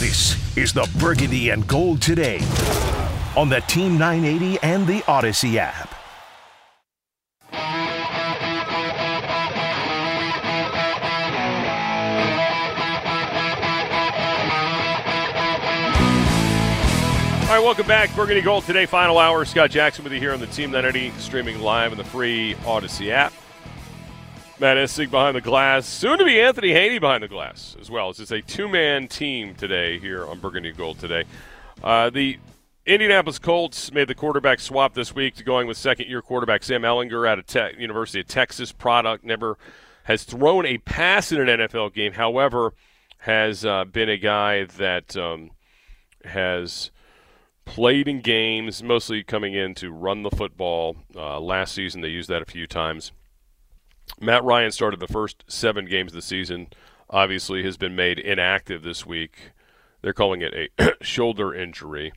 This is the Burgundy and Gold today on the Team 980 and the Audacy app. All right, welcome back. Burgundy Gold today, final hour. Scott Jackson with you here on the Team 980, streaming live in the free Audacy app. Matt Essig behind the glass, soon to be Anthony Haney behind the glass as well. Is a two man team today here on Burgundy Gold today. Uh, the Indianapolis Colts made the quarterback swap this week to going with second year quarterback Sam Ehlinger out of Te- University of Texas. Product never has thrown a pass in an NFL game, however, has uh, been a guy that um, has played in games, mostly coming in to run the football. Uh, last season, they used that a few times. Matt Ryan started the first seven games of the season. Obviously, has been made inactive this week. They're calling it a shoulder injury,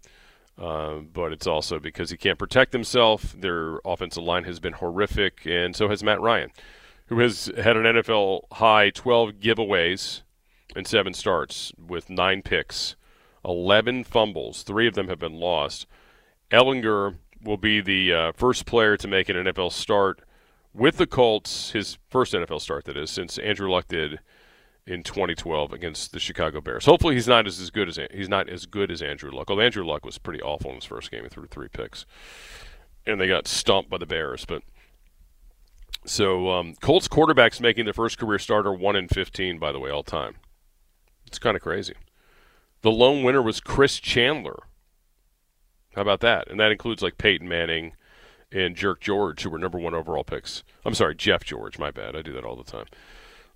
uh, but it's also because he can't protect himself. Their offensive line has been horrific, and so has Matt Ryan, who has had an NFL high 12 giveaways and seven starts with nine picks. 11 fumbles. Three of them have been lost. Ehlinger will be the uh, first player to make an NFL start with the Colts, his first NFL start, that is, since Andrew Luck did in 2012 against the Chicago Bears. Hopefully, he's not as, as good as he's not as good as Andrew Luck. Although Andrew Luck was pretty awful in his first game; he threw three picks, and they got stomped by the Bears. But so um, Colts quarterbacks making their first career starter one in 15, by the way, all time. It's kind of crazy. The lone winner was Chris Chandler. How about that? And that includes like Peyton Manning and Jerk George, who were number one overall picks. I'm sorry, Jeff George. My bad. I do that all the time.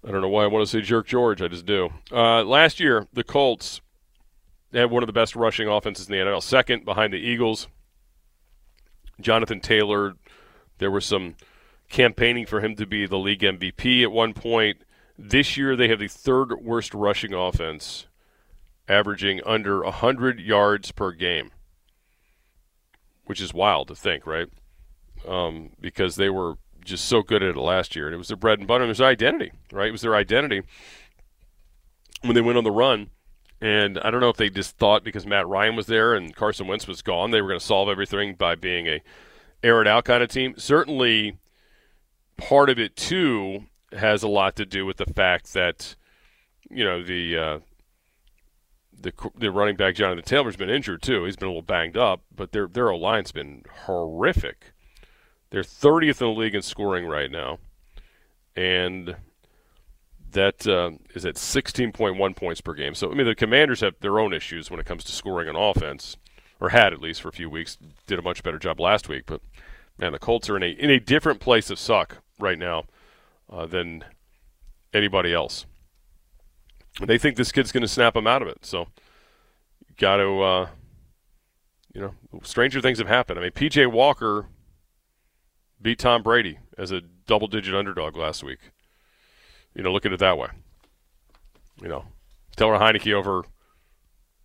I don't know why I want to say Jerk George. I just do. Uh, last year, the Colts had one of the best rushing offenses in the NFL, second behind the Eagles. Jonathan Taylor. There was some campaigning for him to be the league MVP at one point. This year, they have the third worst rushing offense, averaging under 100 yards per game, which is wild to think, right? Um, because they were just so good at it last year, and it was their bread and butter. And it was their identity, right? It was their identity when they went on the run. And I don't know if they just thought because Matt Ryan was there and Carson Wentz was gone, they were going to solve everything by being a air it out kind of team. Certainly, part of it too has a lot to do with the fact that you know the uh, the the running back Jonathan Taylor's been injured too. He's been a little banged up, but their their O line's been horrific. They're 30th in the league in scoring right now, and that uh, is at 16.1 points per game. So I mean, the Commanders have their own issues when it comes to scoring on offense, or had at least for a few weeks. Did a much better job last week, but man, the Colts are in a in a different place of suck right now uh, than anybody else. They think this kid's going to snap them out of it. So, got to, uh, you know, stranger things have happened. I mean, PJ Walker beat Tom Brady as a double digit underdog last week. You know, look at it that way. You know, Taylor Heinicke over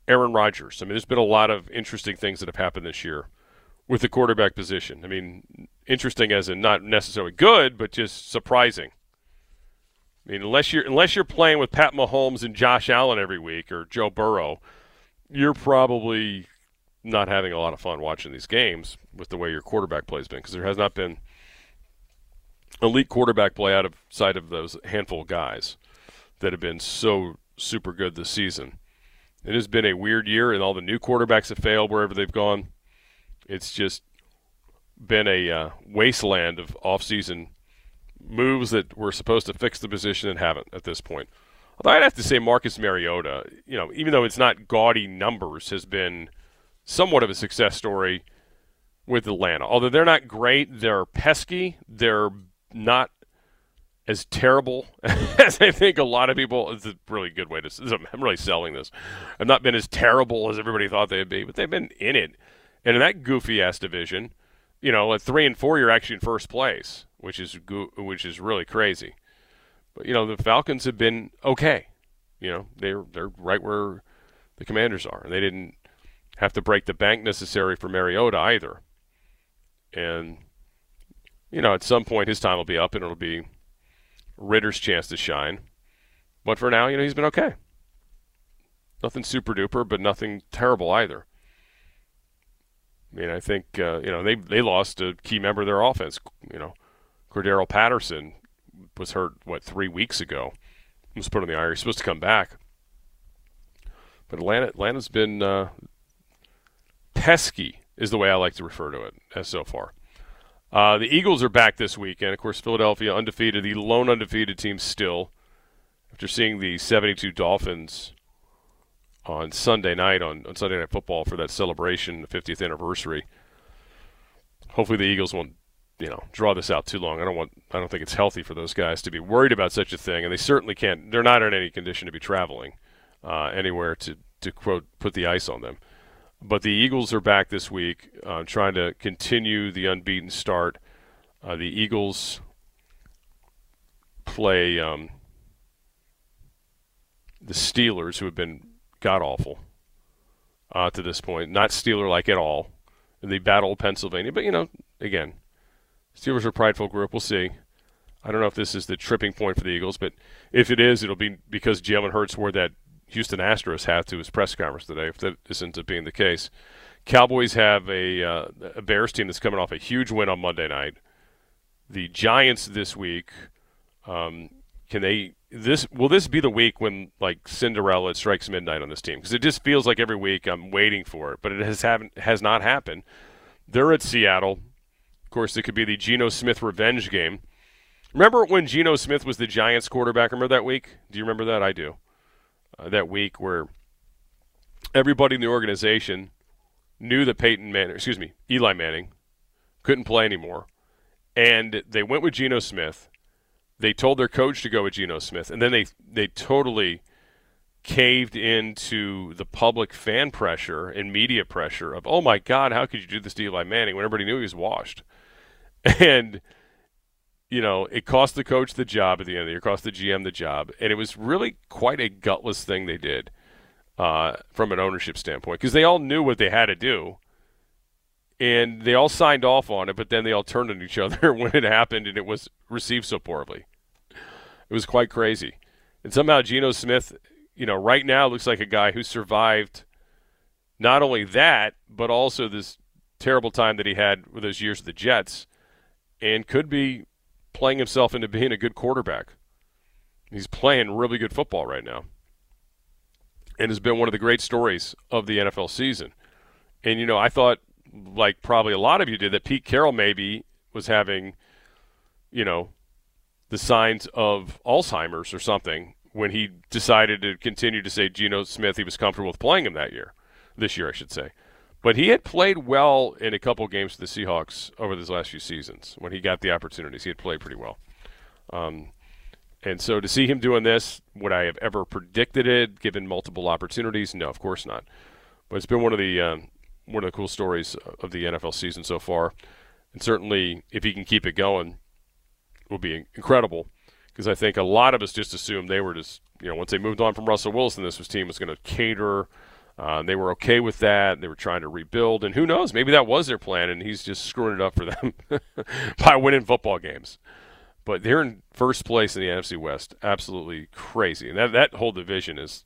Aaron Rodgers. I mean, there's been a lot of interesting things that have happened this year with the quarterback position. I mean, interesting as in not necessarily good, but just surprising. I mean, unless you're unless you're playing with Pat Mahomes and Josh Allen every week or Joe Burrow, you're probably not having a lot of fun watching these games with the way your quarterback play's been because there has not been elite quarterback play out of sight of those handful of guys that have been so super good this season. It has been a weird year, and all the new quarterbacks have failed wherever they've gone. It's just been a uh, wasteland of offseason moves that were supposed to fix the position and haven't at this point. Although I'd have to say Marcus Mariota, you know, even though it's not gaudy numbers, has been somewhat of a success story with Atlanta. Although they're not great, they're pesky. They're not as terrible as I think a lot of people. It's a really good way to. I'm really selling this. I've not been as terrible as everybody thought they'd be, but they've been in it. And in that goofy ass division, you know, at three and four, you're actually in first place, which is which is really crazy. But you know, the Falcons have been okay. You know, they're they're right where the Commanders are, and they didn't have to break the bank necessary for Mariota either. And you know, at some point his time will be up, and it'll be Ridder's chance to shine. But for now, you know, he's been okay. Nothing super duper, but nothing terrible either. I mean, I think uh, you know they they lost a key member of their offense. You know, Cordarrelle Patterson was hurt what three weeks ago. He was put on the IR. He's supposed to come back, but Atlanta Atlanta's been uh, pesky, is the way I like to refer to it as so far. Uh, the Eagles are back this weekend. of course, Philadelphia undefeated, the lone undefeated team still. After seeing the 72 Dolphins on Sunday night on, on Sunday Night Football for that celebration, the 50th anniversary. Hopefully, the Eagles won't, you know, draw this out too long. I don't want, I don't think it's healthy for those guys to be worried about such a thing, and they certainly can't. They're not in any condition to be traveling uh, anywhere to to quote put the ice on them. But the Eagles are back this week, uh, trying to continue the unbeaten start. Uh, the Eagles play um, the Steelers, who have been god awful uh, to this point, not Steeler like at all. In the Battle of Pennsylvania, but you know, again, Steelers are a prideful group. We'll see. I don't know if this is the tripping point for the Eagles, but if it is, it'll be because Jalen Hurts wore that Houston Astros have to his press conference today, if that isn't being the case. Cowboys have a, uh, a Bears team that's coming off a huge win on Monday night. The Giants this week, um, can they this will this be the week when like Cinderella strikes midnight on this team? Because it just feels like every week I'm waiting for it, but it has haven't has not happened. They're at Seattle. Of course, it could be the Geno Smith revenge game. Remember when Geno Smith was the Giants quarterback? Remember that week? Do you remember that? I do uh, that week where everybody in the organization knew that Peyton Manning, excuse me, Eli Manning, couldn't play anymore, and they went with Geno Smith. They told their coach to go with Geno Smith, and then they they totally caved into the public fan pressure and media pressure of, oh my God, how could you do this to Eli Manning when everybody knew he was washed? And you know, it cost the coach the job at the end of the year, cost the GM the job, and it was really quite a gutless thing they did uh, from an ownership standpoint because they all knew what they had to do, and they all signed off on it, but then they all turned on each other when it happened, and it was received so poorly. It was quite crazy, and somehow Geno Smith, you know, right now looks like a guy who survived not only that, but also this terrible time that he had with those years of the Jets, and could be playing himself into being a good quarterback. He's playing really good football right now and has been one of the great stories of the NFL season. And, you know, I thought, like probably a lot of you did, that Pete Carroll maybe was having, you know, the signs of Alzheimer's or something when he decided to continue to say Geno Smith, he was comfortable with playing him that year, this year, I should say. But he had played well in a couple games for the Seahawks over these last few seasons. When he got the opportunities, he had played pretty well. Um, and so to see him doing this, would I have ever predicted it, given multiple opportunities? No, of course not. But it's been one of the um, one of the cool stories of the NFL season so far. And certainly, if he can keep it going, will be incredible. Because I think a lot of us just assumed they were just, you know, once they moved on from Russell Wilson, this was team was going to cater – uh, they were okay with that. They were trying to rebuild, and who knows? Maybe that was their plan, and he's just screwing it up for them by winning football games. But they're in first place in the NFC West. Absolutely crazy, and that that whole division is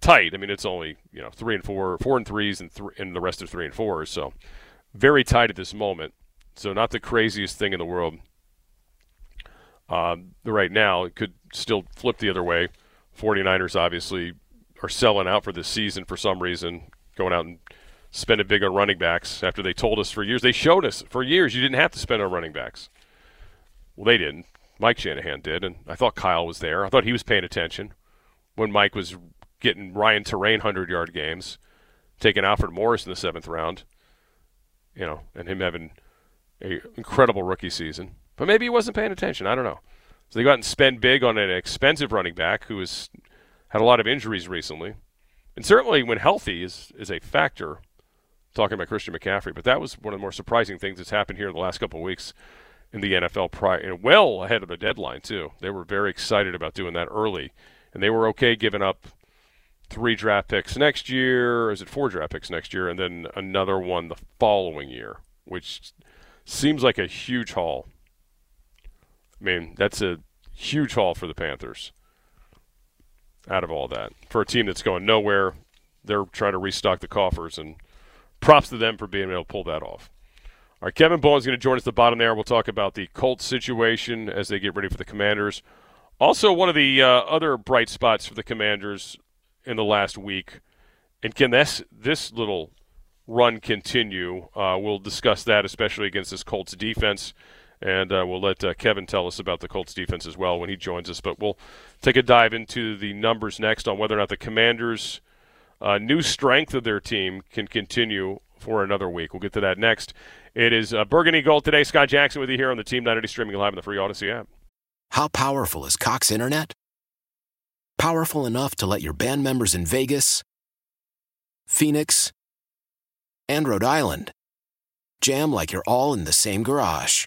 tight. I mean, it's only you know three and four, four and threes, and th- and the rest are three and fours. So very tight at this moment. So not the craziest thing in the world. Uh, right now, it could still flip the other way. 49ers obviously are selling out for this season for some reason, going out and spending big on running backs after they told us for years. They showed us for years you didn't have to spend on running backs. Well, they didn't. Mike Shanahan did, and I thought Kyle was there. I thought he was paying attention when Mike was getting Ryan Torain 100 yard games, taking Alfred Morris in the seventh round, you know, and him having an incredible rookie season. But maybe he wasn't paying attention. I don't know. So they go out and spend big on an expensive running back who has had a lot of injuries recently. And certainly when healthy is, is a factor, talking about Christian McCaffrey. But that was one of the more surprising things that's happened here in the last couple of weeks in the NFL, prior, and well ahead of the deadline, too. They were very excited about doing that early. And they were okay giving up three draft picks next year, or is it four draft picks next year, and then another one the following year, which seems like a huge haul I mean, that's a huge haul for the Panthers out of all that. For a team that's going nowhere, they're trying to restock the coffers, and props to them for being able to pull that off. All right, Kevin Bowen's going to join us at the bottom there. We'll talk about the Colts situation as they get ready for the Commanders. Also, one of the uh, other bright spots for the Commanders in the last week, and can this this little run continue? Uh, we'll discuss that, especially against this Colts defense. And uh, we'll let uh, Kevin tell us about the Colts defense as well when he joins us. But we'll take a dive into the numbers next on whether or not the Commanders' uh, new strength of their team can continue for another week. We'll get to that next. It is uh, Burgundy Gold today. Scott Jackson with you here on the Team 980 streaming live on the free Audacy app. How powerful is Cox Internet? Powerful enough to let your band members in Vegas, Phoenix, and Rhode Island jam like you're all in the same garage.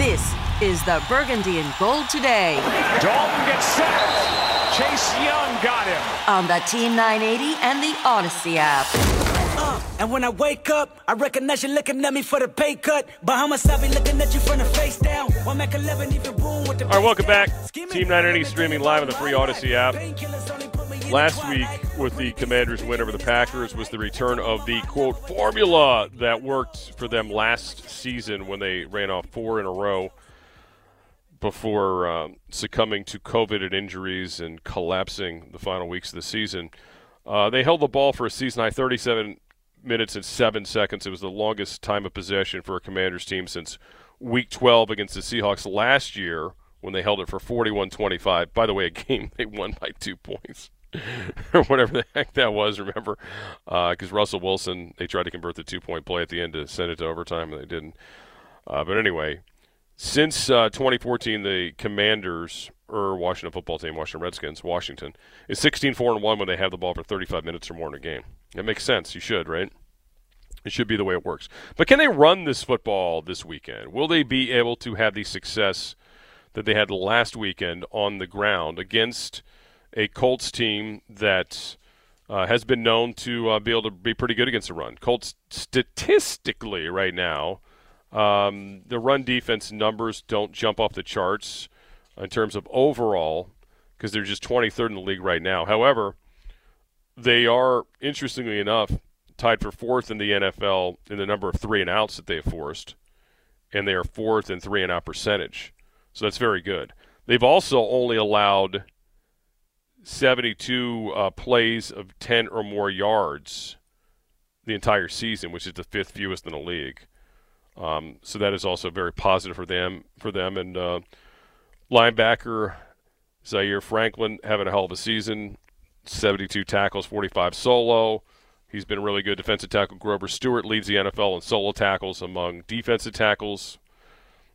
This is the Burgundy and Gold today Dalton gets sacked. Chase Young got him. on the Team 980 and the Audacy app. Uh, and when I wake up, I recognize you looking at me for the pay cut. Bahamas, I be looking at you from the face down. One Mac 11 even boom with the All right, welcome back. Team 980 streaming live on the free Audacy app. Last week, with the Commanders' win over the Packers, was the return of the quote formula that worked for them last season when they ran off four in a row before um, succumbing to COVID and injuries and collapsing the final weeks of the season. Uh, they held the ball for a season high 37 minutes and seven seconds. It was the longest time of possession for a Commanders team since Week 12 against the Seahawks last year when they held it for 41-25. By the way, a game they won by two points. or whatever the heck that was, remember? Because Russell Wilson, they tried to convert the two point play at the end to send it to overtime, and they didn't. Uh, but anyway, since uh, 2014, the Commanders, or Washington football team, Washington Redskins, Washington, is 16 4 and 1 when they have the ball for 35 minutes or more in a game. That makes sense. You should, right? It should be the way it works. But can they run this football this weekend? Will they be able to have the success that they had last weekend on the ground against a Colts team that uh, has been known to uh, be able to be pretty good against the run. Colts statistically right now, um, the run defense numbers don't jump off the charts in terms of overall because they're just 23rd in the league right now. However, they are interestingly enough tied for fourth in the NFL in the number of three and outs that they have forced, and they are fourth in three and out percentage. So that's very good. They've also only allowed 72 uh, plays of 10 or more yards the entire season, which is the fifth fewest in the league. Um, so that is also very positive for them. For them and uh, linebacker Zaire Franklin having a hell of a season, 72 tackles, 45 solo. He's been really good. Defensive tackle Grover Stewart leads the NFL in solo tackles among defensive tackles.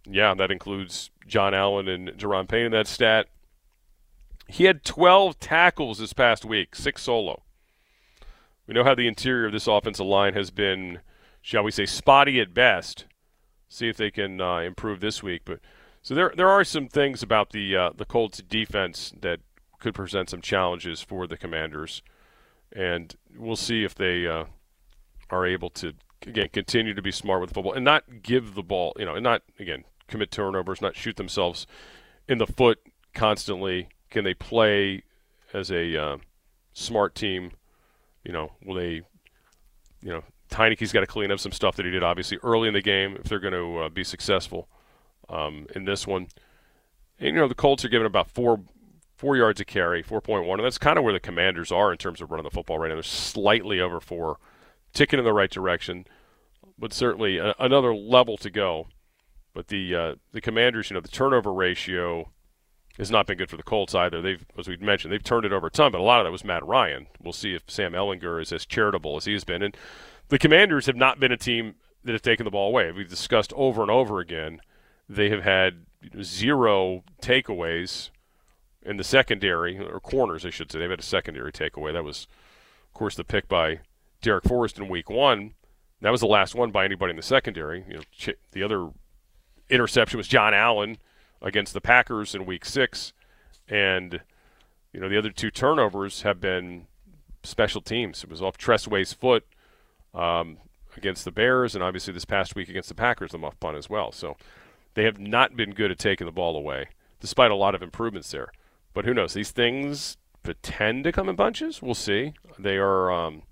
Yeah, that includes John Allen and Daron Payne in that stat. He had 12 tackles this past week, six solo. We know how the interior of this offensive line has been, shall we say, spotty at best. See if they can uh, improve this week. But so there, there are some things about the uh, the Colts defense that could present some challenges for the Commanders, and we'll see if they uh, are able to again continue to be smart with the football and not give the ball, you know, and not again commit turnovers, not shoot themselves in the foot constantly can they play as a uh, smart team? You know, will they, you know, Heinicke's got to clean up some stuff that he did obviously early in the game if they're going to uh, be successful um, in this one. And, you know, the Colts are giving about four four yards a carry, 4.1, and that's kind of where the Commanders are in terms of running the football right now. They're slightly over four, ticking in the right direction, but certainly a, another level to go. But the uh, the Commanders, you know, the turnover ratio has not been good for the Colts either. They've, as we mentioned, they've turned it over a ton, but a lot of that was Matt Ryan. We'll see if Sam Ehlinger is as charitable as he has been. And the Commanders have not been a team that have taken the ball away. We've discussed over and over again. They have had zero takeaways in the secondary, or corners, I should say. They've had a secondary takeaway. That was, of course, the pick by Darrick Forrest in Week One. That was the last one by anybody in the secondary. You know, the other interception was John Allen against the Packers in Week Six, and you know the other two turnovers have been special teams. It was off Tress Way's foot um, against the Bears, and obviously this past week against the Packers, the muff punt as well. So they have not been good at taking the ball away, despite a lot of improvements there. But who knows? These things tend to come in bunches. We'll see. They are. Um,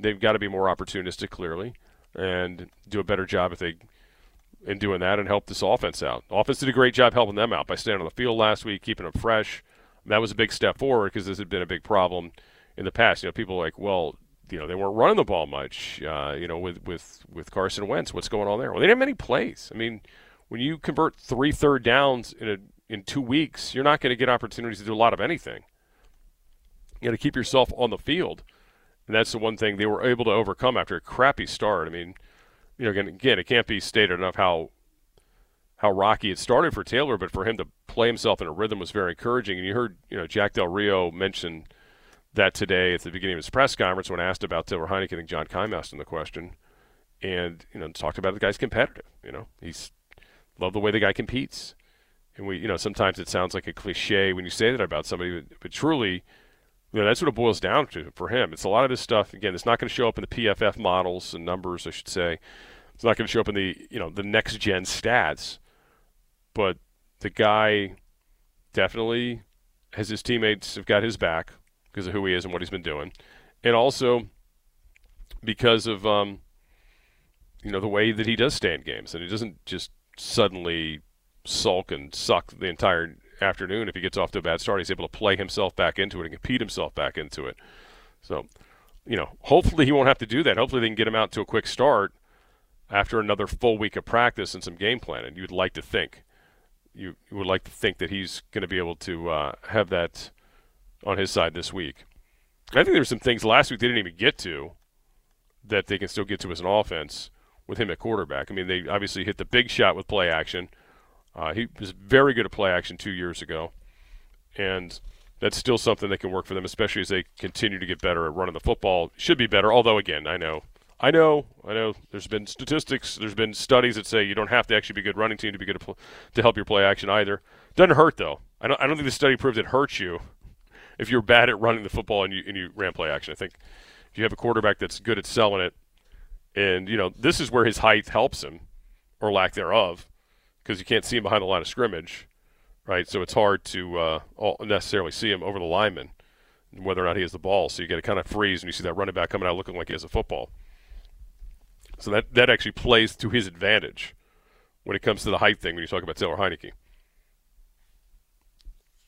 they've got to be more opportunistic, clearly, and do a better job if they in doing that and help this offense out. Offense did a great job helping them out by staying on the field last week, keeping them fresh. That was a big step forward because this had been a big problem in the past. You know, people like, well, you know, they weren't running the ball much. Uh, you know, with with with Carson Wentz, what's going on there? Well, they didn't have many plays. I mean, when you convert three third downs in a in two weeks, you're not going to get opportunities to do a lot of anything. You got to keep yourself on the field, and that's the one thing they were able to overcome after a crappy start. I mean, you know, again, it can't be stated enough how how rocky it started for Taylor, but for him to play himself in a rhythm was very encouraging. And you heard, you know, Jack Del Rio mention that today at the beginning of his press conference when asked about Taylor Heinicke. I think John Keim asked him the question, and you know, talked about the guy's competitive. You know, he's love the way the guy competes. And we, you know, sometimes it sounds like a cliche when you say that about somebody, but, but truly, you know, that's what it boils down to for him. It's a lot of this stuff. Again, it's not going to show up in the PFF models and numbers, I should say. It's not going to show up in the you know the next gen stats, but the guy definitely has his teammates have got his back because of who he is and what he's been doing, and also because of um, you know the way that he does stand games and he doesn't just suddenly sulk and suck the entire afternoon if he gets off to a bad start. He's able to play himself back into it and compete himself back into it. So, you know, hopefully he won't have to do that. Hopefully they can get him out to a quick start after another full week of practice and some game planning. You'd like to think. You, you would like to think that he's going to be able to uh, have that on his side this week. I think there's some things last week they didn't even get to that they can still get to as an offense with him at quarterback. I mean, they obviously hit the big shot with play action. Uh, he was very good at play action two years ago, and that's still something that can work for them, especially as they continue to get better at running the football. Should be better, although again, I know I know, I know. There's been statistics, there's been studies that say you don't have to actually be a good running team to be good pl- to help your play action either. Doesn't hurt though. I don't. I don't think the study proves it hurts you if you're bad at running the football and you and you ran play action. I think if you have a quarterback that's good at selling it, and you know this is where his height helps him, or lack thereof, because you can't see him behind the line of scrimmage, right? So it's hard to uh, necessarily see him over the lineman, whether or not he has the ball. So you got to kind of freeze when you see that running back coming out looking like he has a football. So that that actually plays to his advantage when it comes to the height thing when you talk about Taylor Heinicke.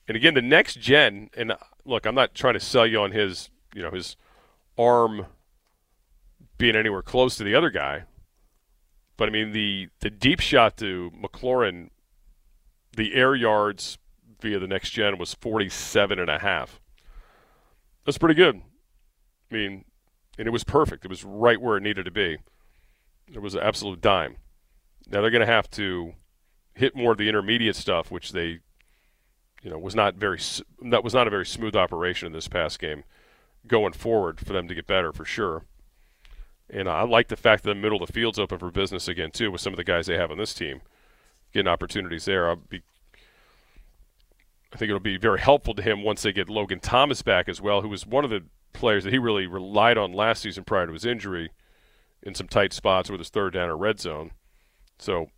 And again, the next gen, and look, I'm not trying to sell you on his, you know, his arm being anywhere close to the other guy, but I mean the the deep shot to McLaurin, the air yards via the next gen was 47 and a half. That's pretty good. I mean, and it was perfect. It was right where it needed to be. It was an absolute dime. Now they're going to have to hit more of the intermediate stuff, which they you know, was not very that was not a very smooth operation in this past game. Going forward, for them to get better for sure. And I like the fact that the middle of the field's open for business again too, with some of the guys they have on this team getting opportunities there. I'll be, I think it'll be very helpful to him once they get Logan Thomas back as well, who was one of the players that he really relied on last season prior to his injury in some tight spots with his third down or red zone. So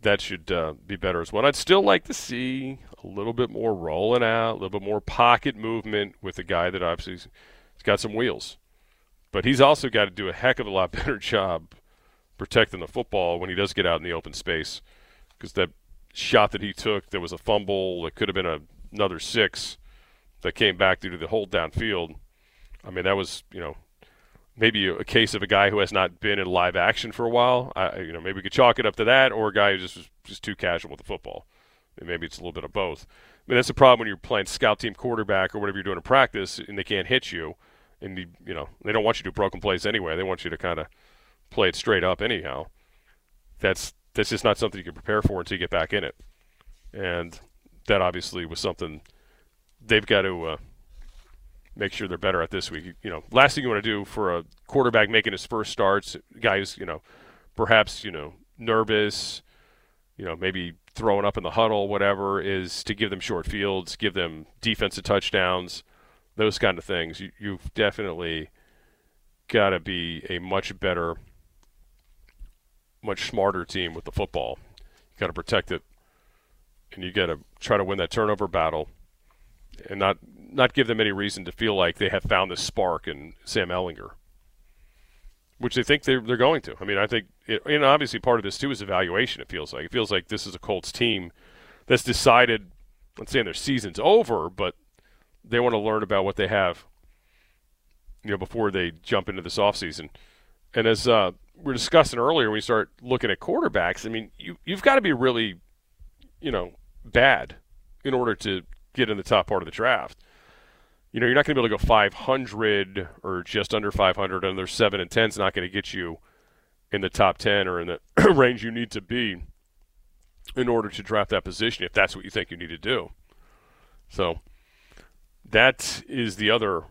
that should uh, be better as well. I'd still like to see a little bit more rolling out, a little bit more pocket movement with a guy that obviously has got some wheels. But he's also got to do a heck of a lot better job protecting the football when he does get out in the open space. Because that shot that he took, there was a fumble that could have been a, another six that came back due to the hold downfield. I mean, that was, you know, maybe a case of a guy who has not been in live action for a while. I, you know, maybe we could chalk it up to that, or a guy who just was just too casual with the football. maybe it's a little bit of both. I mean, that's the problem when you're playing scout team quarterback or whatever you're doing in practice, and they can't hit you, and you, you know they don't want you to do broken plays anyway. They want you to kind of play it straight up anyhow. That's that's just not something you can prepare for until you get back in it, and that obviously was something they've got to. Uh, make sure they're better at this week. You know, last thing you want to do for a quarterback making his first starts, guys, you know, perhaps you know nervous, you know, maybe throwing up in the huddle, whatever, is to give them short fields, give them defensive touchdowns, those kind of things. You, you've definitely got to be a much better, much smarter team with the football. You got to protect it, and you got to try to win that turnover battle, and not not give them any reason to feel like they have found this spark in Sam Ehlinger, which they think they're, they're going to. I mean, I think, it, and obviously part of this too is evaluation. It feels like it feels like this is a Colts team that's decided. I'm saying their season's over, but they want to learn about what they have, you know, before they jump into this offseason. And as uh, we are discussing earlier, when we start looking at quarterbacks, I mean, you you've got to be really, you know, bad in order to get in the top part of the draft you know, you're not going to be able to go 500 or just under 500, and there's seven and 10 is not going to get you in the top 10 or in the range you need to be in order to draft that position if that's what you think you need to do. So that is the other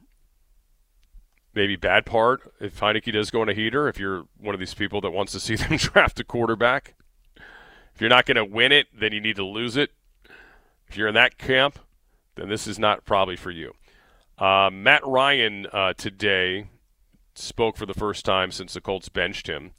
maybe bad part. If Heinicke does go on a heater, if you're one of these people that wants to see them draft a quarterback, if you're not going to win it, then you need to lose it. If you're in that camp, then this is not probably for you. Uh, Matt Ryan uh, today spoke for the first time since the Colts benched him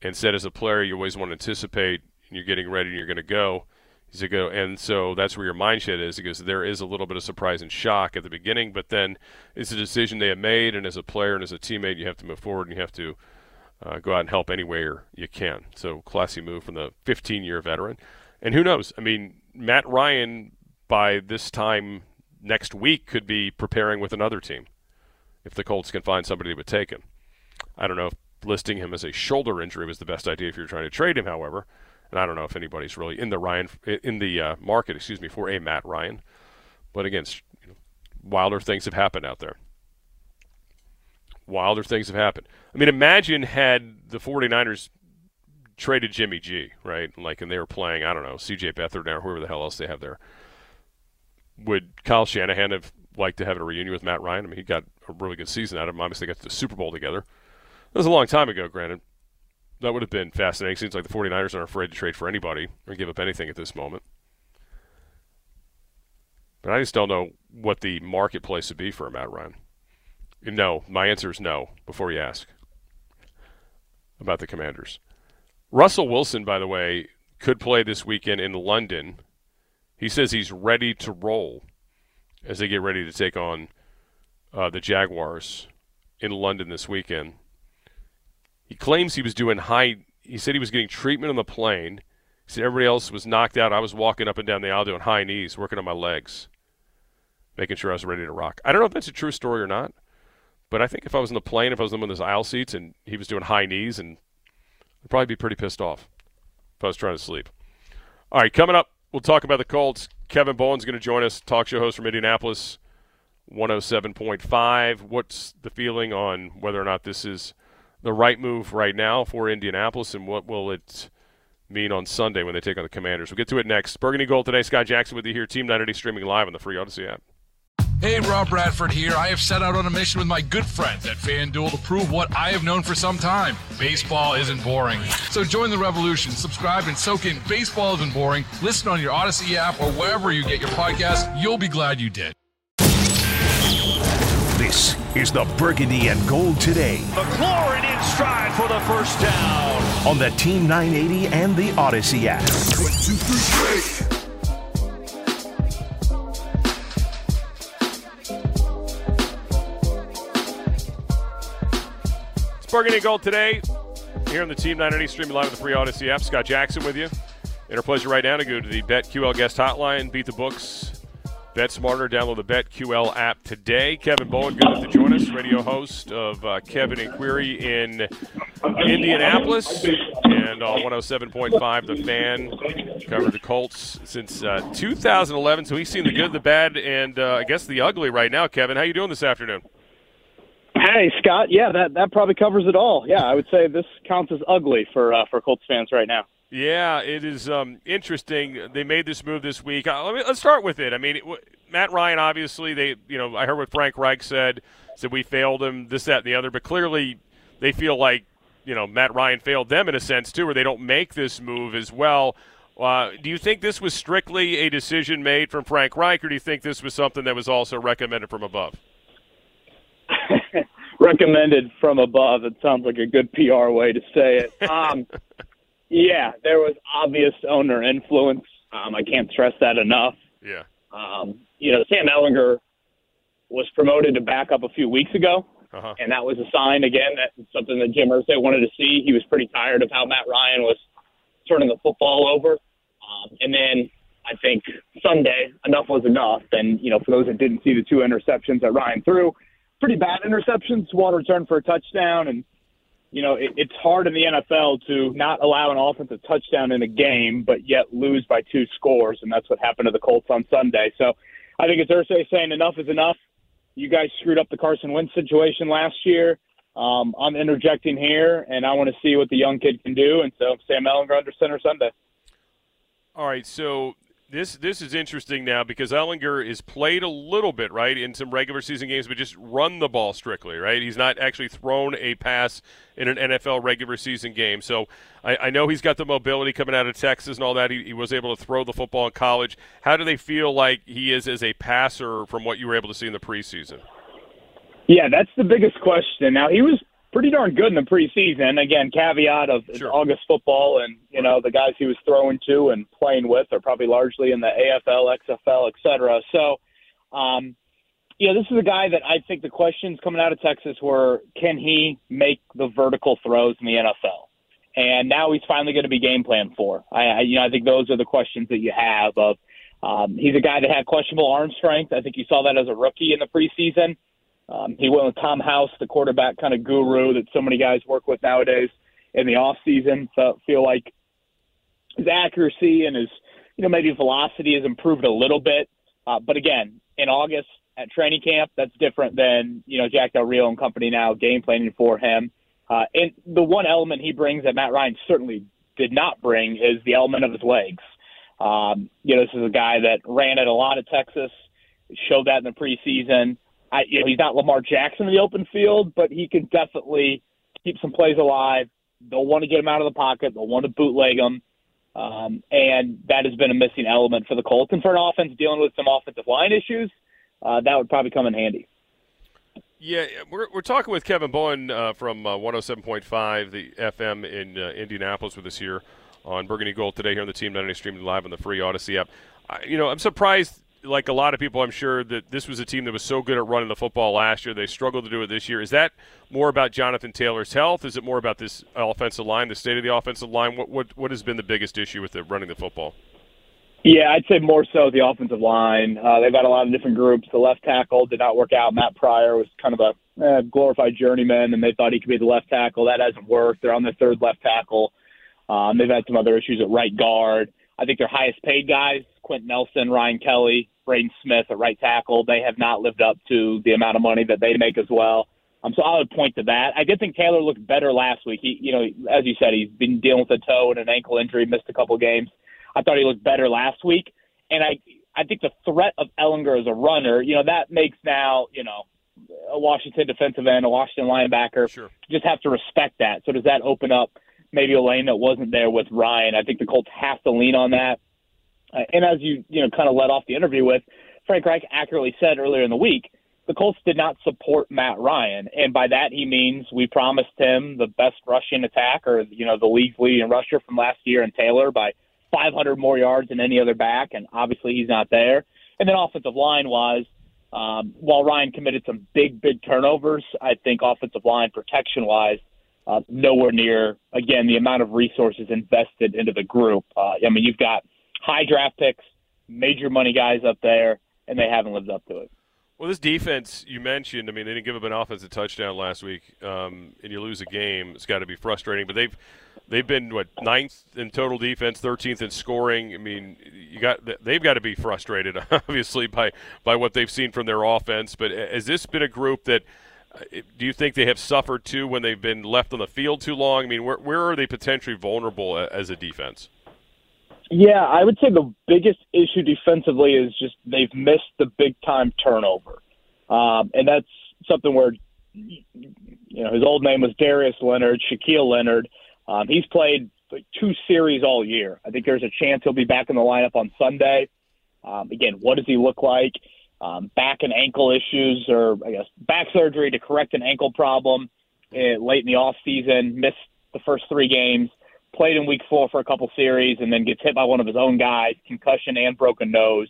and said, as a player, you always want to anticipate and you're getting ready and you're going to go. He's go, and so that's where your mindset is. Because there is a little bit of surprise and shock at the beginning, but then it's a decision they have made, and as a player and as a teammate, you have to move forward and you have to uh, go out and help anywhere you can. So classy move from the 15-year veteran. And who knows? I mean, Matt Ryan by this time next week could be preparing with another team if the Colts can find somebody who would take him. I don't know if listing him as a shoulder injury was the best idea if you're trying to trade him, however. And I don't know if anybody's really in the Ryan in the uh, market, excuse me, for a Matt Ryan. But again, you know, wilder things have happened out there. Wilder things have happened. I mean, imagine had the 49ers traded Jimmy G, right? Like, and they were playing, I don't know, C.J. Beathard or whoever the hell else they have there would Kyle Shanahan have liked to have a reunion with Matt Ryan? I mean, he got a really good season out of him. Obviously, they got to the Super Bowl together. That was a long time ago, granted. That would have been fascinating. Seems like the 49ers aren't afraid to trade for anybody or give up anything at this moment. But I just don't know what the marketplace would be for a Matt Ryan. No, my answer is no before you ask about the Commanders. Russell Wilson, by the way, could play this weekend in London. He says he's ready to roll as they get ready to take on uh, the Jaguars in London this weekend. He claims he was doing high. He said he was getting treatment on the plane. He said everybody else was knocked out. I was walking up and down the aisle doing high knees, working on my legs, making sure I was ready to rock. I don't know if that's a true story or not, but I think if I was in the plane, if I was in one of those aisle seats and he was doing high knees, and I'd probably be pretty pissed off if I was trying to sleep. All right, coming up, we'll talk about the Colts. Kevin Bowen's going to join us, talk show host from Indianapolis, 107.5. What's the feeling on whether or not this is the right move right now for Indianapolis, and what will it mean on Sunday when they take on the Commanders? We'll get to it next. Burgundy Gold today. Scott Jackson with you here, Team 980 streaming live on the free Audacy app. Hey, Rob Bradford here. I have set out on a mission with my good friends at FanDuel to prove what I have known for some time baseball isn't boring. So join the revolution, subscribe, and soak in Baseball Isn't Boring. Listen on your Audacy app or wherever you get your podcast. You'll be glad you did. This is the Burgundy and Gold today. McLaurin in stride for the first down. On the Team 980 and the Audacy app. One, two, three, break. Burgundy and Gold today here on the Team 980 streaming live with the free Audacy app. Scott Jackson with you. And our pleasure right now to go to the BetQL guest hotline, beat the books, bet smarter, download the BetQL app today. Kevin Bowen, good to join us, radio host of uh, Kevin and Query in Indianapolis and on 107.5 The Fan. Covered the Colts since uh, 2011, so he's seen the good, the bad, and uh, I guess the ugly right now. Kevin, how you doing this afternoon? Hey Scott, yeah, that that probably covers it all. Yeah, I would say this counts as ugly for uh, for Colts fans right now. Yeah, it is um, interesting. They made this move this week. Uh, let me, let's start with it. I mean, it, Matt Ryan, obviously, they you know I heard what Frank Reich said. Said we failed him, this, that, and the other. But clearly, they feel like you know Matt Ryan failed them in a sense too, where they don't make this move as well. Uh, do you think this was strictly a decision made from Frank Reich, or do you think this was something that was also recommended from above? recommended from above. It sounds like a good PR way to say it. Um, yeah, there was obvious owner influence. Um, I can't stress that enough. Yeah. Um, you know, Sam Ehlinger was promoted to backup a few weeks ago, uh-huh. and that was a sign again that something that Jim Irsay wanted to see. He was pretty tired of how Matt Ryan was turning the football over, um, and then I think Sunday enough was enough. And you know, for those that didn't see the two interceptions that Ryan threw, pretty bad interceptions, one return for a touchdown, and you know it, it's hard in the NFL to not allow an offensive touchdown in a game, but yet lose by two scores, and that's what happened to the Colts on Sunday. So I think it's Irsay saying enough is enough. You guys screwed up the Carson Wentz situation last year. Um, I'm interjecting here, and I want to see what the young kid can do. And so Sam Ehlinger under center Sunday. All right, so this this is interesting now because Ehlinger is played a little bit right in some regular season games, but just run the ball strictly, right? He's not actually thrown a pass in an NFL regular season game. So I, I know he's got the mobility coming out of Texas and all that. He, he, was able to throw the football in college. How do they feel like he is as a passer from what you were able to see in the preseason? Yeah, that's the biggest question. Now he was pretty darn good in the preseason. Again, caveat of sure. August football, and you know the guys he was throwing to and playing with are probably largely in the AFL, XFL, et cetera. So, um, yeah, this is a guy that I think the questions coming out of Texas were, can he make the vertical throws in the NFL? And now he's finally going to be game plan for. I, I, you know, I think those are the questions that you have. Of um, he's a guy that had questionable arm strength. I think you saw that as a rookie in the preseason. Um, he went with Tom House, the quarterback kind of guru that so many guys work with nowadays in the off season. So feel like his accuracy and his, you know, maybe velocity has improved a little bit. Uh, but again, in August at training camp, that's different than you know Jack Del Rio and company now game planning for him. Uh, and the one element he brings that Matt Ryan certainly did not bring is the element of his legs. Um, you know, this is a guy that ran at a lot of Texas, showed that in the preseason. I, you know, he's not Lamar Jackson in the open field, but he can definitely keep some plays alive. They'll want to get him out of the pocket. They'll want to bootleg him. Um, and that has been a missing element for the Colts. And for an offense dealing with some offensive line issues, uh, that would probably come in handy. Yeah, we're, we're talking with Kevin Bowen uh, from uh, 107.5, the FM in uh, Indianapolis with us here on Burgundy Gold today here on the Team 90 streaming live on the free Audacy app. you know, I'm surprised, like a lot of people, I'm sure, that this was a team that was so good at running the football last year. They struggled to do it this year. Is that more about Jonathan Taylor's health? Is it more about this offensive line, the state of the offensive line? What, what, what has been the biggest issue with the running the football? Yeah, I'd say more so the offensive line. Uh, they've had a lot of different groups. The left tackle did not work out. Matt Pryor was kind of a eh, glorified journeyman, and they thought he could be the left tackle. That hasn't worked. They're on their third left tackle. Um, they've had some other issues at right guard. I think their highest paid guys, Quenton Nelson, Ryan Kelly, Braden Smith at right tackle, they have not lived up to the amount of money that they make as well. Um, so I would point to that. I did think Taylor looked better last week. He, you know, as you said, he's been dealing with a toe and an ankle injury, missed a couple games. I thought he looked better last week, and I I think the threat of Ehlinger as a runner, you know, that makes now you know a Washington defensive end, a Washington linebacker, sure. just have to respect that. So does that open up maybe a lane that wasn't there with Ryan? I think the Colts have to lean on that. Uh, and as you you know kind of led off the interview with, Frank Reich accurately said earlier in the week, the Colts did not support Matt Ryan, and by that he means we promised him the best rushing attack, or you know the league's leading rusher from last year and Taylor by 500 more yards than any other back, and obviously he's not there. And then offensive line wise, um, while Ryan committed some big, big turnovers, I think offensive line protection wise, uh, nowhere near again the amount of resources invested into the group. Uh, I mean, you've got high draft picks, major money guys up there, and they haven't lived up to it. Well, this defense you mentioned, I mean, they didn't give up an offensive touchdown last week, um, and you lose a game. It's got to be frustrating. But they've they've been what ninth in total defense, thirteenth in scoring. I mean, you got they've got to be frustrated, obviously, by by what they've seen from their offense. But has this been a group that? Uh, do you think they have suffered too when they've been left on the field too long? I mean, where where are they potentially vulnerable as a defense? Yeah, I would say the biggest issue defensively is just they've missed the big time turnover, um, and that's something where you know his old name was Darius Leonard, Shaquille Leonard. Um, he's played like two series all year. I think there's a chance he'll be back in the lineup on Sunday. Um, again, what does he look like? Um, back and ankle issues, or I guess back surgery to correct an ankle problem uh, late in the off season. Missed the first three games played in week four for a couple series and then gets hit by one of his own guys, concussion and broken nose.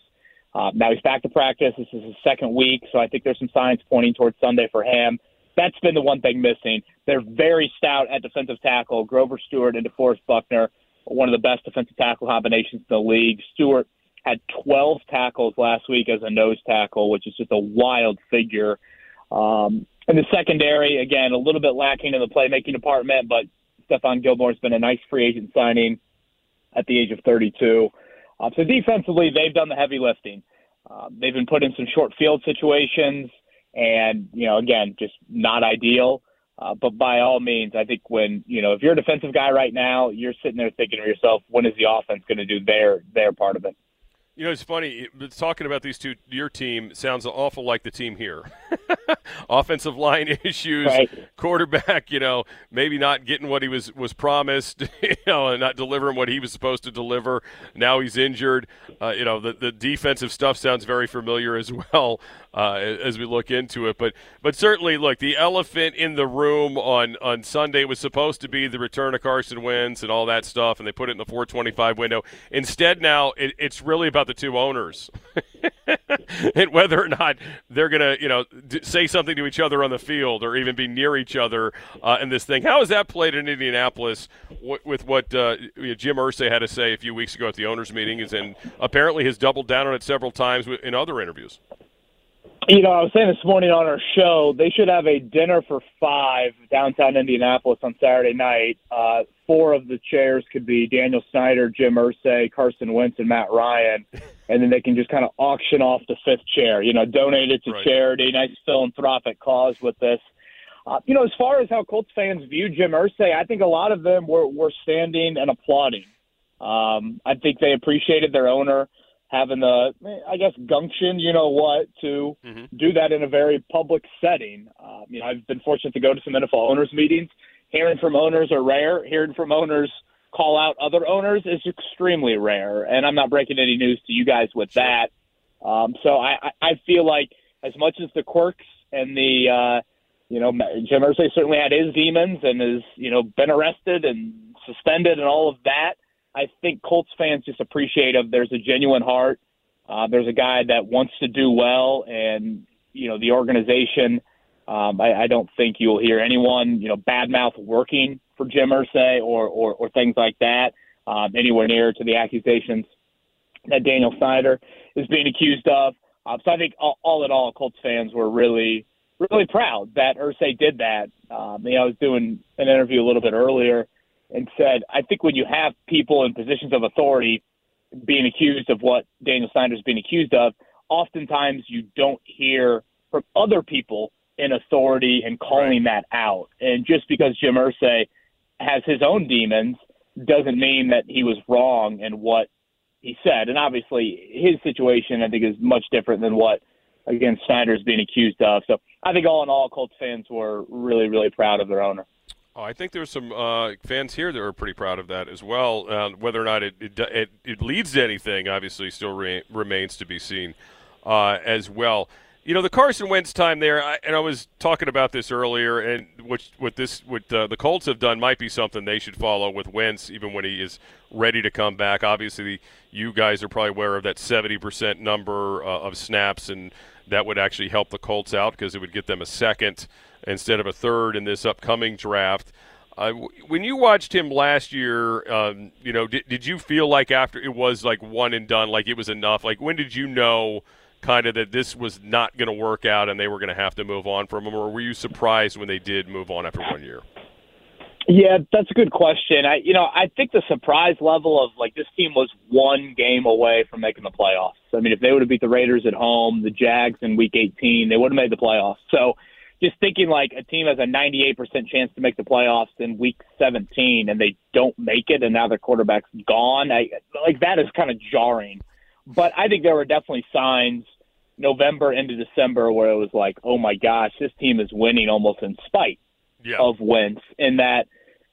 Uh, now he's back to practice. This is his second week, so I think there's some signs pointing towards Sunday for him. That's been the one thing missing. They're very stout at defensive tackle. Grover Stewart and DeForest Buckner, one of the best defensive tackle combinations in the league. Stewart had 12 tackles last week as a nose tackle, which is just a wild figure. Um, and the secondary, again, a little bit lacking in the playmaking department, but Stephon Gilmore's been a nice free agent signing at the age of 32. Uh, so defensively, they've done the heavy lifting. Uh, they've been put in some short field situations, and you know, again, just not ideal. Uh, but by all means, I think when you know if you're a defensive guy right now, you're sitting there thinking to yourself, when is the offense going to do their their part of it? You know, it's funny. Talking about these two, your team sounds awful like the team here. Offensive line issues, right. quarterback. You know, maybe not getting what he was was promised. You know, and not delivering what he was supposed to deliver. Now he's injured. Uh, you know, the the defensive stuff sounds very familiar as well uh, as we look into it. But but certainly, look, the elephant in the room on on Sunday was supposed to be the return of Carson Wentz and all that stuff, and they put it in the 425 window. Instead, now it, it's really about the two owners and whether or not they're going to, you know, d- say something to each other on the field or even be near each other uh, in this thing. How has that played in Indianapolis w- with what uh, Jim Irsay had to say a few weeks ago at the owners' meetings, and apparently has doubled down on it several times in other interviews? You know, I was saying this morning on our show, they should have a dinner for five downtown Indianapolis on Saturday night. Uh, four of the chairs could be Daniel Snyder, Jim Irsay, Carson Wentz, and Matt Ryan, and then they can just kind of auction off the fifth chair. You know, donate it to right. charity, nice philanthropic cause with this. Uh, you know, as far as how Colts fans view Jim Irsay, I think a lot of them were, were standing and applauding. Um, I think they appreciated their owner having the, I guess, gumption, you know what, to mm-hmm. do that in a very public setting. Um, you know, I've been fortunate to go to some NFL owners meetings. Hearing from owners are rare. Hearing from owners call out other owners is extremely rare. And I'm not breaking any news to you guys with that. Um, so I, I feel like as much as the quirks and the, uh, you know, Jim Irsay certainly had his demons and has, you know, been arrested and suspended and all of that. I think Colts fans just appreciate of there's a genuine heart. Uh, there's a guy that wants to do well, and you know the organization. Um, I, I don't think you'll hear anyone you know badmouth working for Jim Irsay or or, or things like that um, anywhere near to the accusations that Daniel Snyder is being accused of. Um, so I think all, all in all, Colts fans were really really proud that Irsay did that. Um, you know, I was doing an interview a little bit earlier and said, I think when you have people in positions of authority being accused of what Daniel Snyder's being accused of, oftentimes you don't hear from other people in authority and calling right. that out. And just because Jim Irsay has his own demons doesn't mean that he was wrong in what he said. And obviously, his situation, I think, is much different than what, again, Snyder's being accused of. So I think all in all, Colts fans were really, really proud of their owner. Oh, I think there's some uh, fans here that are pretty proud of that as well. Uh, whether or not it, it, it, it, leads to anything, obviously, still re- remains to be seen uh, as well. You know, the Carson Wentz time there, I, and I was talking about this earlier, and what, what this what uh, the Colts have done might be something they should follow with Wentz, even when he is ready to come back. Obviously, you guys are probably aware of that 70% number uh, of snaps, and that would actually help the Colts out because it would get them a second – instead of a third in this upcoming draft. Uh, when you watched him last year, um, you know, did, did you feel like after it was like one and done, like it was enough? Like when did you know kind of that this was not going to work out and they were going to have to move on from him, or were you surprised when they did move on after one year? Yeah, that's a good question. I, you know, I think the surprise level of like this team was one game away from making the playoffs. I mean, if they would have beat the Raiders at home, the Jags in Week 18, they would have made the playoffs. So just thinking like a team has a 98% chance to make the playoffs in week 17 and they don't make it and now their quarterback's gone. I, like that is kind of jarring. But I think there were definitely signs November into December where it was like, oh my gosh, this team is winning almost in spite yeah. of Wentz. In that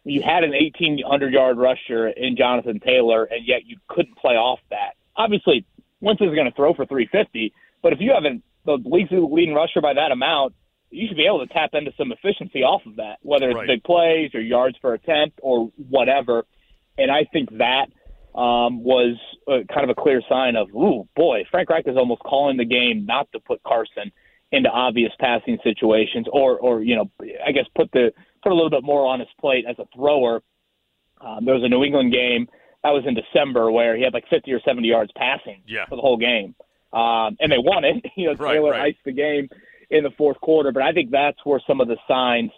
you had an 1,800 yard rusher in Jonathan Taylor and yet you couldn't play off that. Obviously, Wentz is going to throw for 350, but if you haven't the league's leading rusher by that amount, you should be able to tap into some efficiency off of that, whether it's right. big plays or yards per attempt or whatever. And I think that um, was a, kind of a clear sign of, ooh, boy, Frank Reich is almost calling the game not to put Carson into obvious passing situations, or, or you know, I guess put the put a little bit more on his plate as a thrower. Um, there was a New England game that was in December where he had like 50 or 70 yards passing yeah. for the whole game, um, and they won it. you know, right, Taylor right. iced the game in the fourth quarter. But I think that's where some of the signs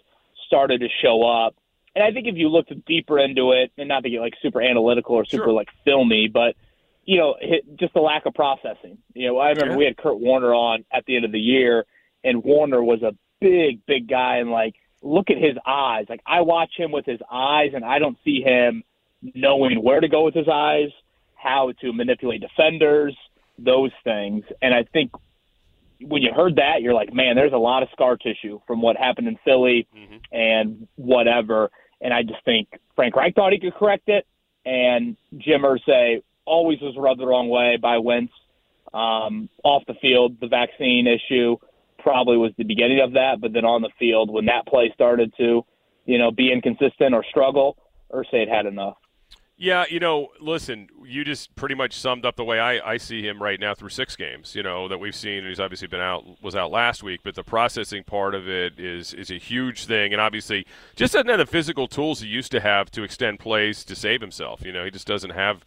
started to show up. And I think if you looked deeper into it, and not to get like super analytical or super Sure. like filmy, but you know, just the lack of processing. You know, I remember Yeah. we had Kurt Warner on at the end of the year, and Warner was a big, big guy, and like, look at his eyes. Like, I watch him with his eyes, and I don't see him knowing where to go with his eyes, how to manipulate defenders, those things. And I think when you heard that, you're like, man, there's a lot of scar tissue from what happened in Philly and whatever. And I just think Frank Reich thought he could correct it, and Jim Irsay always was rubbed the wrong way by Wentz um, off the field. The vaccine issue probably was the beginning of that, but then on the field, when that play started to, you know, be inconsistent or struggle, Irsay had had enough. Yeah, you know, listen, you just pretty much summed up the way I, I see him right now through six games, you know, that we've seen. And he's obviously been out, was out last week, but the processing part of it is is a huge thing. And obviously, just doesn't have the physical tools he used to have to extend plays to save himself. You know, he just doesn't have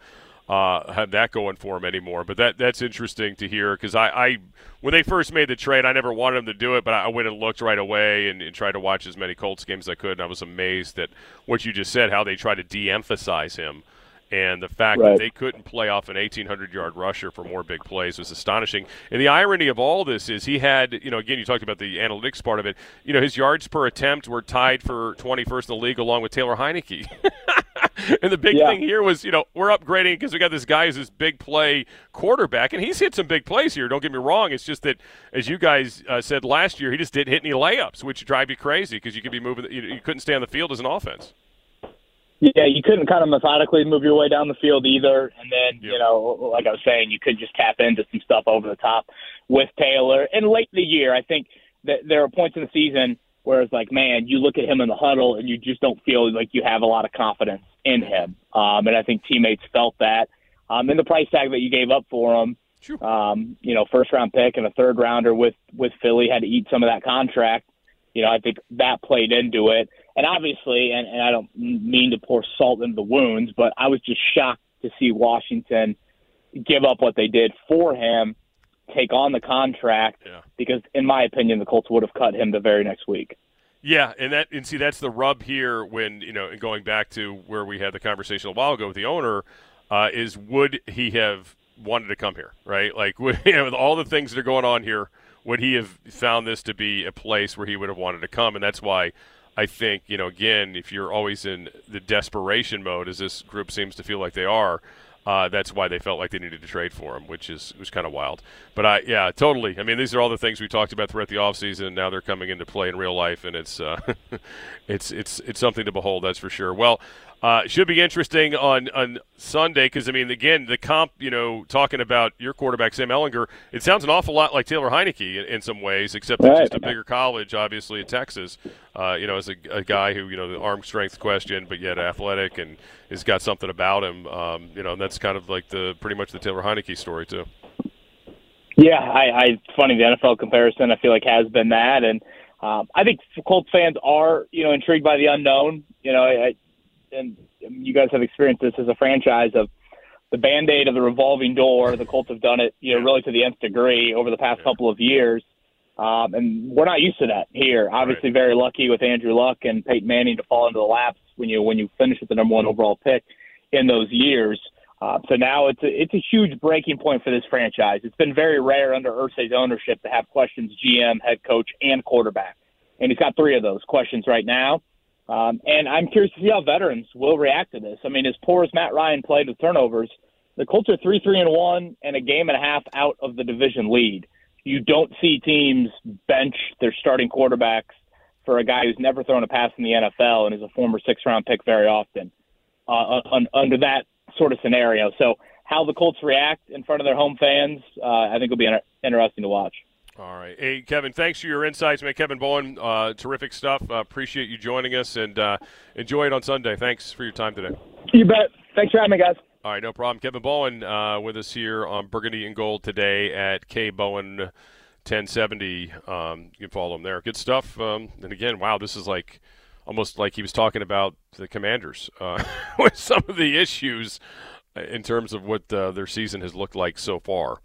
uh, have that going for him anymore. But that that's interesting to hear because I, I when they first made the trade, I never wanted him to do it, but I went and looked right away and, and tried to watch as many Colts games as I could, and I was amazed at what you just said, how they tried to de-emphasize him. And the fact Right. that they couldn't play off an 1,800 yard rusher for more big plays was astonishing. And the irony of all this is he had, you know, again, you talked about the analytics part of it. You know, his yards per attempt were tied for 21st in the league along with Taylor Heinicke. and the big Yeah. thing here was, you know, we're upgrading because we got this guy who's this big play quarterback, and he's hit some big plays here. Don't get me wrong. It's just that, as you guys uh, said last year, he just didn't hit any layups, which drive you crazy because you could be moving. You, you couldn't stay on the field as an offense. Yeah, you couldn't kind of methodically move your way down the field either. And then, you know, like I was saying, you could just tap into some stuff over the top with Taylor. And late in the year, I think that there are points in the season where it's like, man, you look at him in the huddle and you just don't feel like you have a lot of confidence in him. Um, and I think teammates felt that. Um, and the price tag that you gave up for him, um, you know, first round pick and a third rounder with with Philly had to eat some of that contract. You know, I think that played into it. And obviously, and, and I don't mean to pour salt into the wounds, but I was just shocked to see Washington give up what they did for him, take on the contract, because in my opinion, the Colts would have cut him the very next week. Yeah, and that and see that's the rub here when you know, going back to where we had the conversation a while ago with the owner, uh, is would he have wanted to come here, right? Like would, you know, with all the things that are going on here, would he have found this to be a place where he would have wanted to come? And that's why I think you know, again, if you're always in the desperation mode, as this group seems to feel like they are. Uh, that's why they felt like they needed to trade for him, which is was kind of wild. But I, yeah, totally. I mean, these are all the things we talked about throughout the offseason, now they're coming into play in real life, and it's uh, it's it's it's something to behold. That's for sure. Well, uh, should be interesting on on Sunday because I mean, again, the comp. You know, talking about your quarterback Sam Ehlinger, it sounds an awful lot like Taylor Heinicke in, in some ways, except it's Right. just a bigger college, obviously at Texas. Uh, you know, as a, a guy who you know the arm strength question, but yet athletic and has got something about him. Um, you know, and that's kind of like the pretty much the Taylor Heinicke story too. Yeah, I, I it's funny the NFL comparison. I feel like has been that, and um, I think Colts fans are you know intrigued by the unknown. You know, I, and you guys have experienced this as a franchise of the band aid of the revolving door. The Colts have done it, you know, really to the nth degree over the past couple of years. Um, and we're not used to that here. Obviously, very lucky with Andrew Luck and Peyton Manning to fall into the laps when you when you finish with the number one overall pick in those years. Uh, so now it's a, it's a huge breaking point for this franchise. It's been very rare under Irsay's ownership to have questions GM, head coach, and quarterback, and he's got three of those questions right now. Um, and I'm curious to see how veterans will react to this. I mean, as poor as Matt Ryan played with turnovers, the Colts are three, three, and one, and a game and a half out of the division lead. You don't see teams bench their starting quarterbacks for a guy who's never thrown a pass in the NFL and is a former six-round pick very often uh, un- under that sort of scenario. So, how the Colts react in front of their home fans, uh, I think will be inter- interesting to watch. All right. Hey, Kevin, thanks for your insights, man. Kevin Bowen, uh, terrific stuff. Uh, appreciate you joining us and uh, enjoy it on Sunday. Thanks for your time today. You bet. Thanks for having me, guys. All right, no problem. Kevin Bowen uh, with us here on Burgundy and Gold today at K Bowen 1070. Um, you can follow him there. Good stuff. Um, and again, wow, this is like almost like he was talking about the Commanders uh, with some of the issues in terms of what uh, their season has looked like so far.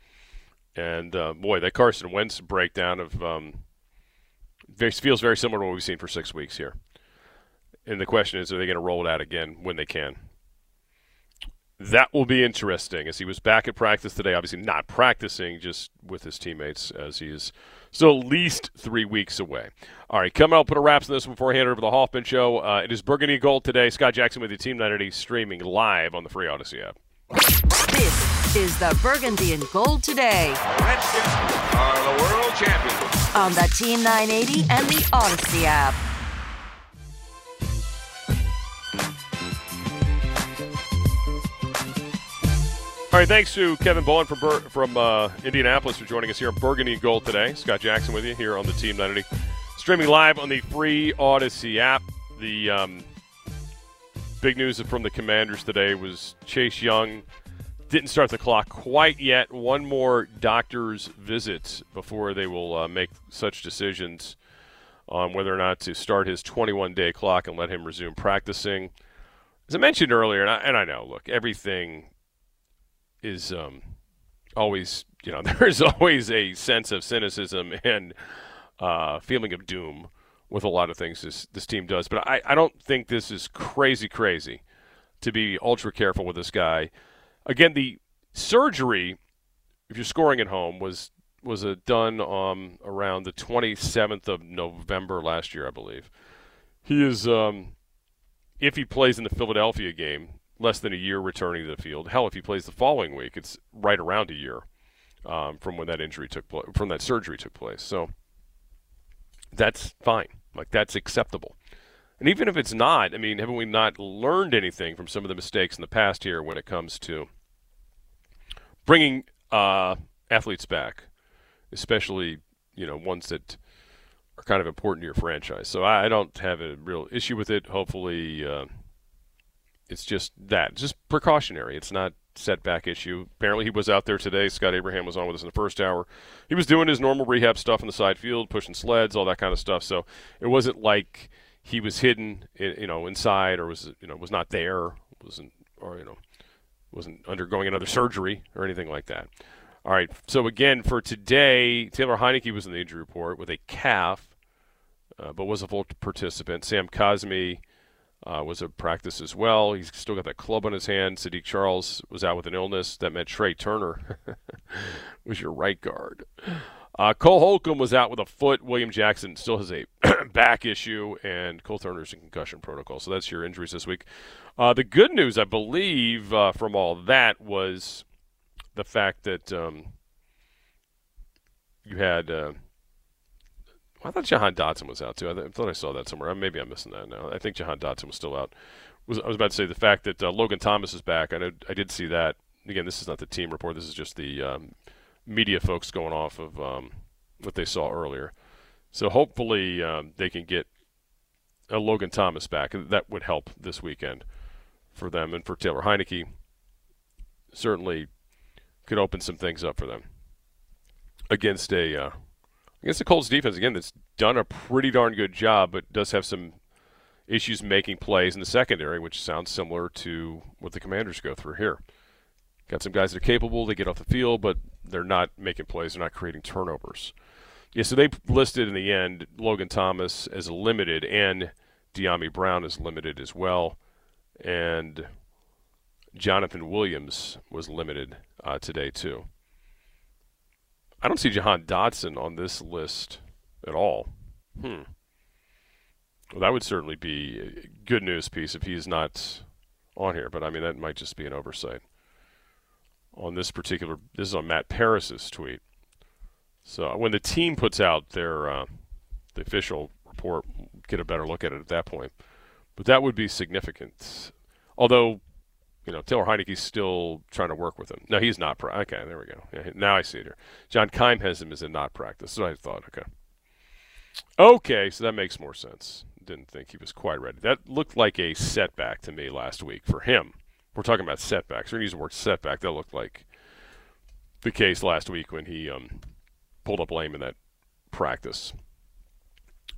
And uh, boy, that Carson Wentz breakdown of um, feels very similar to what we've seen for six weeks here. And the question is, are they going to roll it out again when they can? That will be interesting as he was back at practice today. Obviously, not practicing, just with his teammates, as he is still at least three weeks away. All right, coming up, put a wraps on this before I hand over to the Hoffman Show. Uh, it is Burgundy Gold today. Scott Jackson with the Team 980 streaming live on the free Audacy app. This is the Burgundy and Gold today Redskins are the world champions. on the Team 980 and the Audacy app. All right, thanks to Kevin Bowen from Bur- from uh, Indianapolis for joining us here on Burgundy and Gold today. Scott Jackson with you here on the Team 980, streaming live on the free Audacy app. The um, big news from the Commanders today was Chase Young didn't start the clock quite yet. One more doctor's visit before they will uh, make such decisions on whether or not to start his 21 day clock and let him resume practicing. As I mentioned earlier, and I, and I know, look, everything is um, always, you know, there's always a sense of cynicism and uh, feeling of doom with a lot of things this, this team does. But I, I don't think this is crazy, crazy to be ultra careful with this guy. Again, the surgery, if you're scoring at home, was was done um, around the 27th of November last year, I believe. He is um, if he plays in the Philadelphia game, less than a year returning to the field. Hell, if he plays the following week, it's right around a year um, from when that injury took place, from that surgery took place. So that's fine. Like that's acceptable. And even if it's not, I mean, haven't we not learned anything from some of the mistakes in the past here when it comes to bringing uh, athletes back, especially you know ones that are kind of important to your franchise. So I, don't have a real issue with it. Hopefully, uh, it's just that, just precautionary. It's not setback issue. Apparently, he was out there today. Scott Abraham was on with us in the first hour. He was doing his normal rehab stuff in the side field, pushing sleds, all that kind of stuff. So it wasn't like he was hidden, you know, inside or was you know was not there, wasn't or you know wasn't undergoing another surgery or anything like that. All right. So again, for today, Taylor Heinicke was in the injury report with a calf, uh, but was a full participant. Sam Cosmi uh, was a practice as well. He's still got that club on his hand. Saahdiq Charles was out with an illness. That meant Trey Turner was your right guard. Uh, Cole Holcomb was out with a foot. William Jackson still has a back issue, and Cole Turner's in concussion protocol. So that's your injuries this week. Uh, the good news, I believe, uh, from all that was the fact that um, you had. Uh, I thought Jahan Dotson was out too. I, th- I, thought I saw that somewhere. Maybe I'm missing that now. I think Jahan Dotson was still out. Was I was about to say the fact that uh, Logan Thomas is back. I know I did see that. Again, this is not the team report. This is just the um, media folks going off of um, what they saw earlier. So hopefully um, they can get Logan Thomas back. That would help this weekend for them and for Taylor Heinicke. Certainly could open some things up for them against a uh, against the Colts defense again that's done a pretty darn good job, but does have some issues making plays in the secondary, which sounds similar to what the Commanders go through here. Got some guys that are capable, they get off the field, but they're not making plays, they're not creating turnovers. Yeah, so they listed in the end Logan Thomas as limited and Dyami Brown is limited as well. And Jonathan Williams was limited uh, today, too. I don't see Jahan Dotson on this list at all. Hmm. Well, that would certainly be good news piece if he's not on here, but I mean, that might just be an oversight on this particular. This is on Matt Paras's tweet. So when the team puts out their uh, the official report, get a better look at it at that point. But that would be significant. Although, you know, Taylor Heinicke's still trying to work with him. No, he's not. Pra- okay, there we go. Yeah, now I see it here. John Keim has him as a not practice. So I thought. Okay. Okay, so that makes more sense. Didn't think he was quite ready. That looked like a setback to me last week for him we're talking about setbacks. We're going to use the word setback. That looked like the case last week when he um, pulled up lame in that practice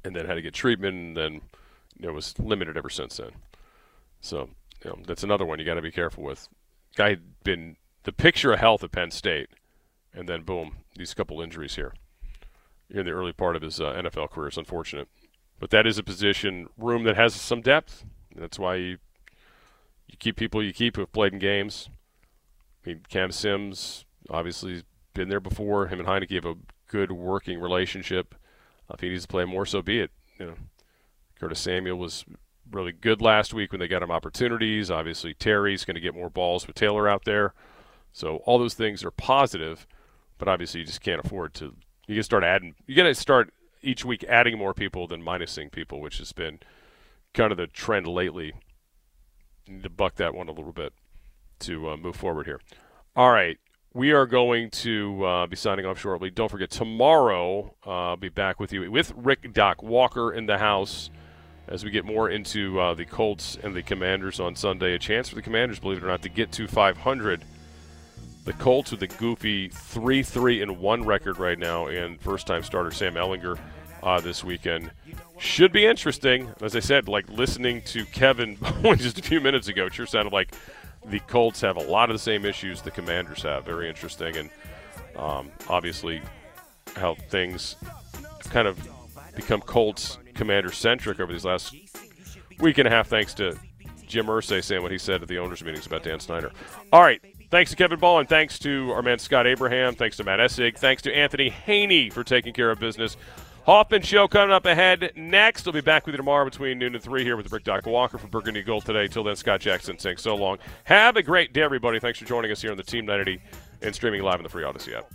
and then had to get treatment and then you know, was limited ever since then. So you know, that's another one you got to be careful with. Guy had been the picture of health at Penn State, and then boom, these couple injuries here in the early part of his uh, NFL career. It's unfortunate, but that is a position room that has some depth. That's why you you keep people you keep who've played in games. I mean, Cam Sims obviously been there before. Him and Heinicke have a good working relationship. If he needs to play more, so be it. You know, Curtis Samuel was really good last week when they got him opportunities. Obviously, Terry's going to get more balls with Taylor out there. So all those things are positive, but obviously you just can't afford to. You can start adding. You got to start each week adding more people than minusing people, which has been kind of the trend lately need to buck that one a little bit to uh, move forward here. All right. We are going to uh, be signing off shortly. Don't forget, tomorrow uh, I'll be back with you with Rick Doc Walker in the house as we get more into uh, the Colts and the Commanders on Sunday. A chance for the Commanders, believe it or not, to get to 500. The Colts with a goofy 3 3 and 1 record right now, and first time starter Sam Ehlinger uh, this weekend should be interesting. As I said, like listening to Kevin just a few minutes ago, sure sounded like the Colts have a lot of the same issues the Commanders have. Very interesting, and um, obviously how things kind of become Colts Commander centric over these last week and a half, thanks to Jim Irsay saying what he said at the owners' meetings about Dan Snyder. All right. Thanks to Kevin Ball and thanks to our man Scott Abraham. Thanks to Matt Essig. Thanks to Anthony Haney for taking care of business Hoffman Show coming up ahead next. We'll be back with you tomorrow between noon and 3 here with Rick Doc Walker from Burgundy Gold today. Till then, Scott Jackson saying so long. Have a great day, everybody. Thanks for joining us here on the Team 980 and streaming live in the free Audacy app.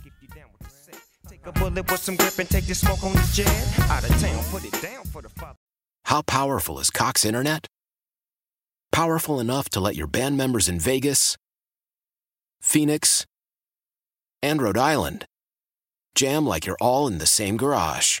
How powerful is Cox Internet? Powerful enough to let your band members in Vegas, Phoenix, and Rhode Island jam like you're all in the same garage.